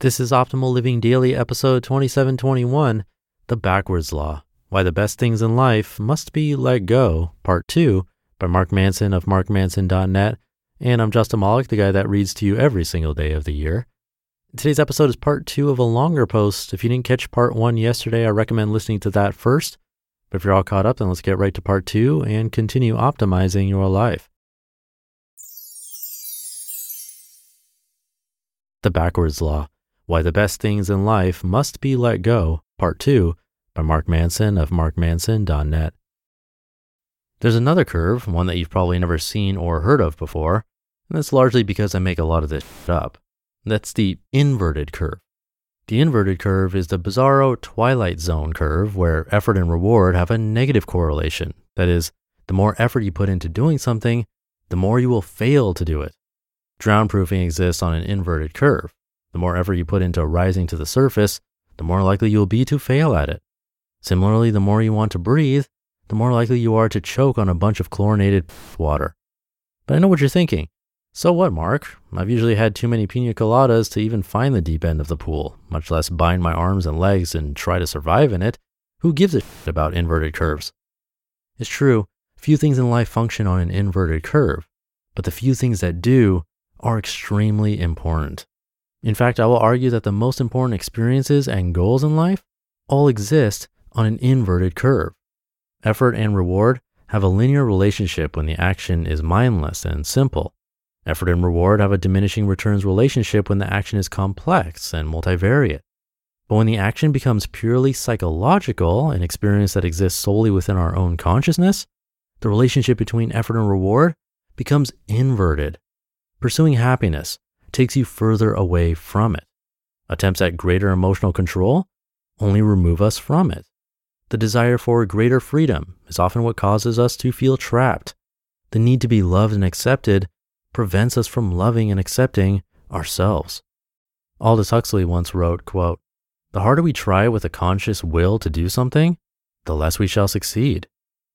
This is Optimal Living Daily, episode 2721 The Backwards Law Why the Best Things in Life Must Be Let Go, Part 2, by Mark Manson of markmanson.net. And I'm Justin Malik, the guy that reads to you every single day of the year. Today's episode is part two of a longer post. If you didn't catch part one yesterday, I recommend listening to that first. But if you're all caught up, then let's get right to part two and continue optimizing your life. The Backwards Law why the Best Things in Life Must Be Let Go, Part 2, by Mark Manson of markmanson.net. There's another curve, one that you've probably never seen or heard of before, and that's largely because I make a lot of this up. That's the inverted curve. The inverted curve is the bizarro twilight zone curve where effort and reward have a negative correlation. That is, the more effort you put into doing something, the more you will fail to do it. Drown proofing exists on an inverted curve. The more effort you put into rising to the surface, the more likely you will be to fail at it. Similarly, the more you want to breathe, the more likely you are to choke on a bunch of chlorinated water. But I know what you're thinking. So what, Mark? I've usually had too many pina coladas to even find the deep end of the pool, much less bind my arms and legs and try to survive in it. Who gives a shit about inverted curves? It's true, few things in life function on an inverted curve, but the few things that do are extremely important. In fact, I will argue that the most important experiences and goals in life all exist on an inverted curve. Effort and reward have a linear relationship when the action is mindless and simple. Effort and reward have a diminishing returns relationship when the action is complex and multivariate. But when the action becomes purely psychological, an experience that exists solely within our own consciousness, the relationship between effort and reward becomes inverted. Pursuing happiness, takes you further away from it. Attempts at greater emotional control only remove us from it. The desire for greater freedom is often what causes us to feel trapped. The need to be loved and accepted prevents us from loving and accepting ourselves. Aldous Huxley once wrote, quote, The harder we try with a conscious will to do something, the less we shall succeed.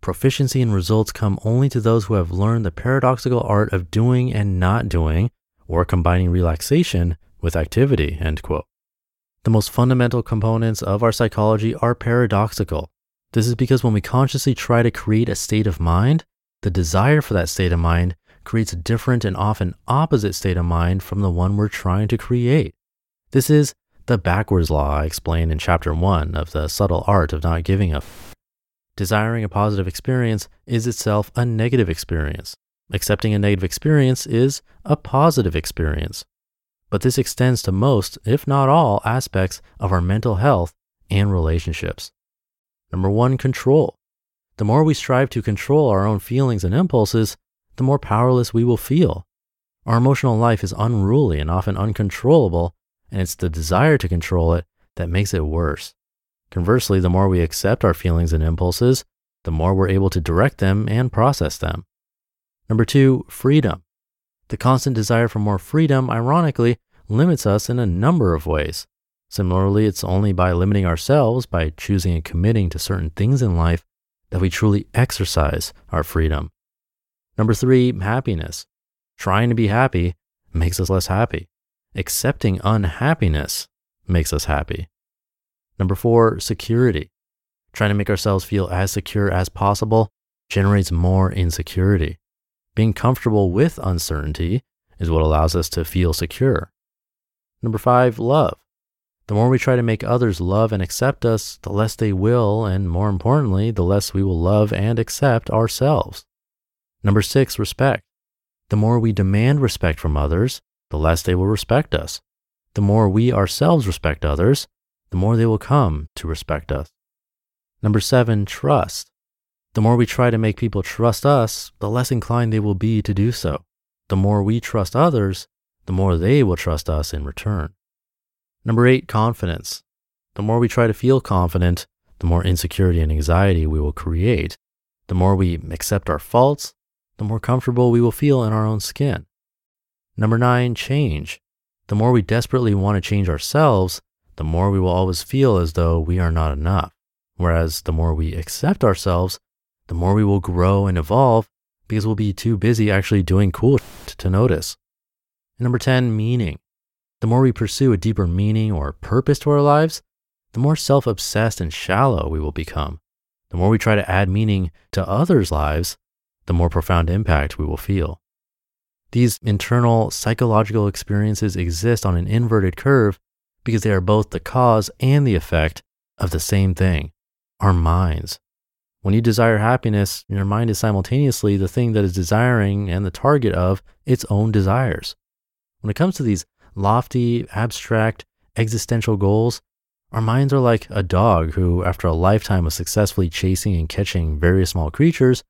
Proficiency and results come only to those who have learned the paradoxical art of doing and not doing or combining relaxation with activity, end quote. The most fundamental components of our psychology are paradoxical. This is because when we consciously try to create a state of mind, the desire for that state of mind creates a different and often opposite state of mind from the one we're trying to create. This is the backwards law I explained in chapter one of the subtle art of not giving a f. Desiring a positive experience is itself a negative experience. Accepting a negative experience is a positive experience. But this extends to most, if not all, aspects of our mental health and relationships. Number one, control. The more we strive to control our own feelings and impulses, the more powerless we will feel. Our emotional life is unruly and often uncontrollable, and it's the desire to control it that makes it worse. Conversely, the more we accept our feelings and impulses, the more we're able to direct them and process them. Number two, freedom. The constant desire for more freedom, ironically, limits us in a number of ways. Similarly, it's only by limiting ourselves, by choosing and committing to certain things in life, that we truly exercise our freedom. Number three, happiness. Trying to be happy makes us less happy. Accepting unhappiness makes us happy. Number four, security. Trying to make ourselves feel as secure as possible generates more insecurity. Being comfortable with uncertainty is what allows us to feel secure. Number five, love. The more we try to make others love and accept us, the less they will, and more importantly, the less we will love and accept ourselves. Number six, respect. The more we demand respect from others, the less they will respect us. The more we ourselves respect others, the more they will come to respect us. Number seven, trust. The more we try to make people trust us, the less inclined they will be to do so. The more we trust others, the more they will trust us in return. Number eight, confidence. The more we try to feel confident, the more insecurity and anxiety we will create. The more we accept our faults, the more comfortable we will feel in our own skin. Number nine, change. The more we desperately want to change ourselves, the more we will always feel as though we are not enough. Whereas the more we accept ourselves, the more we will grow and evolve because we'll be too busy actually doing cool to notice. And number 10, meaning. The more we pursue a deeper meaning or purpose to our lives, the more self obsessed and shallow we will become. The more we try to add meaning to others' lives, the more profound impact we will feel. These internal psychological experiences exist on an inverted curve because they are both the cause and the effect of the same thing our minds. When you desire happiness, your mind is simultaneously the thing that is desiring and the target of its own desires. When it comes to these lofty, abstract, existential goals, our minds are like a dog who, after a lifetime of successfully chasing and catching various small creatures,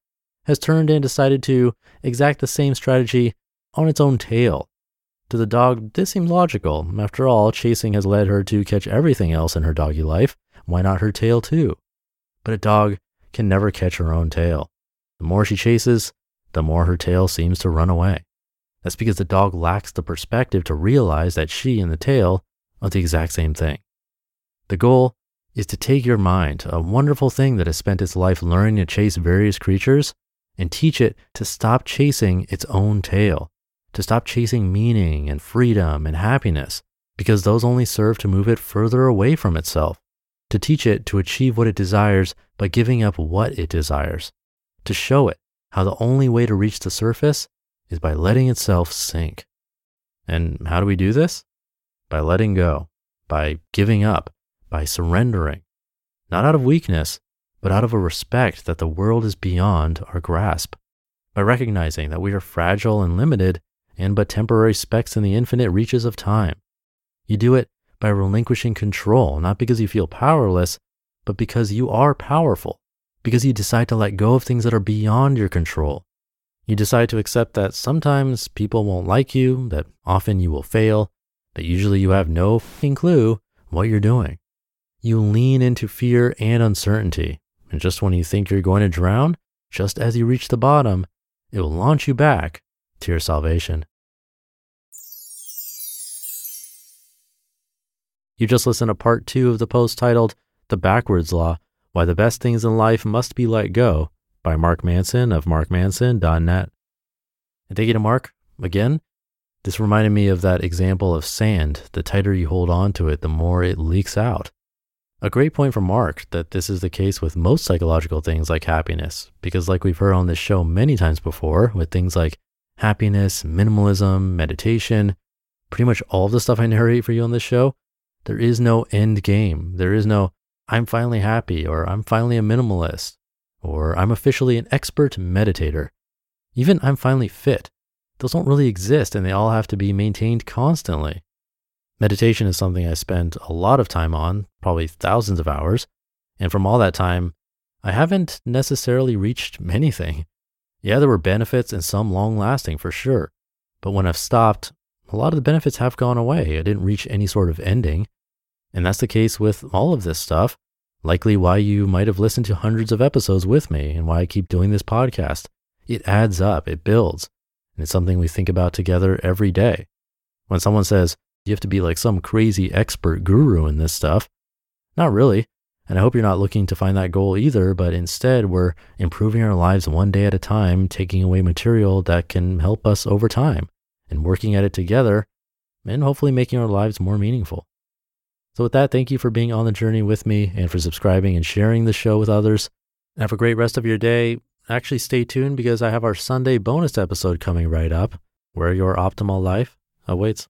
has turned and decided to exact the same strategy on its own tail. To the dog, this seems logical. After all, chasing has led her to catch everything else in her doggy life. Why not her tail too? But a dog can never catch her own tail. The more she chases, the more her tail seems to run away. That's because the dog lacks the perspective to realize that she and the tail are the exact same thing. The goal is to take your mind, a wonderful thing that has spent its life learning to chase various creatures, and teach it to stop chasing its own tail, to stop chasing meaning and freedom and happiness, because those only serve to move it further away from itself, to teach it to achieve what it desires by giving up what it desires, to show it how the only way to reach the surface is by letting itself sink. And how do we do this? By letting go, by giving up, by surrendering, not out of weakness, but out of a respect that the world is beyond our grasp, by recognizing that we are fragile and limited and but temporary specks in the infinite reaches of time. You do it by relinquishing control, not because you feel powerless, but because you are powerful, because you decide to let go of things that are beyond your control. You decide to accept that sometimes people won't like you, that often you will fail, that usually you have no clue what you're doing. You lean into fear and uncertainty, and just when you think you're going to drown, just as you reach the bottom, it will launch you back to your salvation. You just listened to part two of the post titled The Backwards Law Why the Best Things in Life Must Be Let Go by Mark Manson of markmanson.net. And thank you to Mark again. This reminded me of that example of sand. The tighter you hold on to it, the more it leaks out. A great point from Mark that this is the case with most psychological things like happiness, because, like we've heard on this show many times before, with things like happiness, minimalism, meditation, pretty much all the stuff I narrate for you on this show, there is no end game. There is no, I'm finally happy, or I'm finally a minimalist, or I'm officially an expert meditator. Even I'm finally fit. Those don't really exist, and they all have to be maintained constantly. Meditation is something I spend a lot of time on, probably thousands of hours. And from all that time, I haven't necessarily reached anything. Yeah, there were benefits and some long lasting for sure. But when I've stopped, a lot of the benefits have gone away. I didn't reach any sort of ending. And that's the case with all of this stuff. Likely why you might have listened to hundreds of episodes with me and why I keep doing this podcast. It adds up, it builds, and it's something we think about together every day. When someone says, you have to be like some crazy expert guru in this stuff. Not really. And I hope you're not looking to find that goal either, but instead we're improving our lives one day at a time, taking away material that can help us over time and working at it together and hopefully making our lives more meaningful. So with that, thank you for being on the journey with me and for subscribing and sharing the show with others. Have a great rest of your day. Actually, stay tuned because I have our Sunday bonus episode coming right up where your optimal life awaits.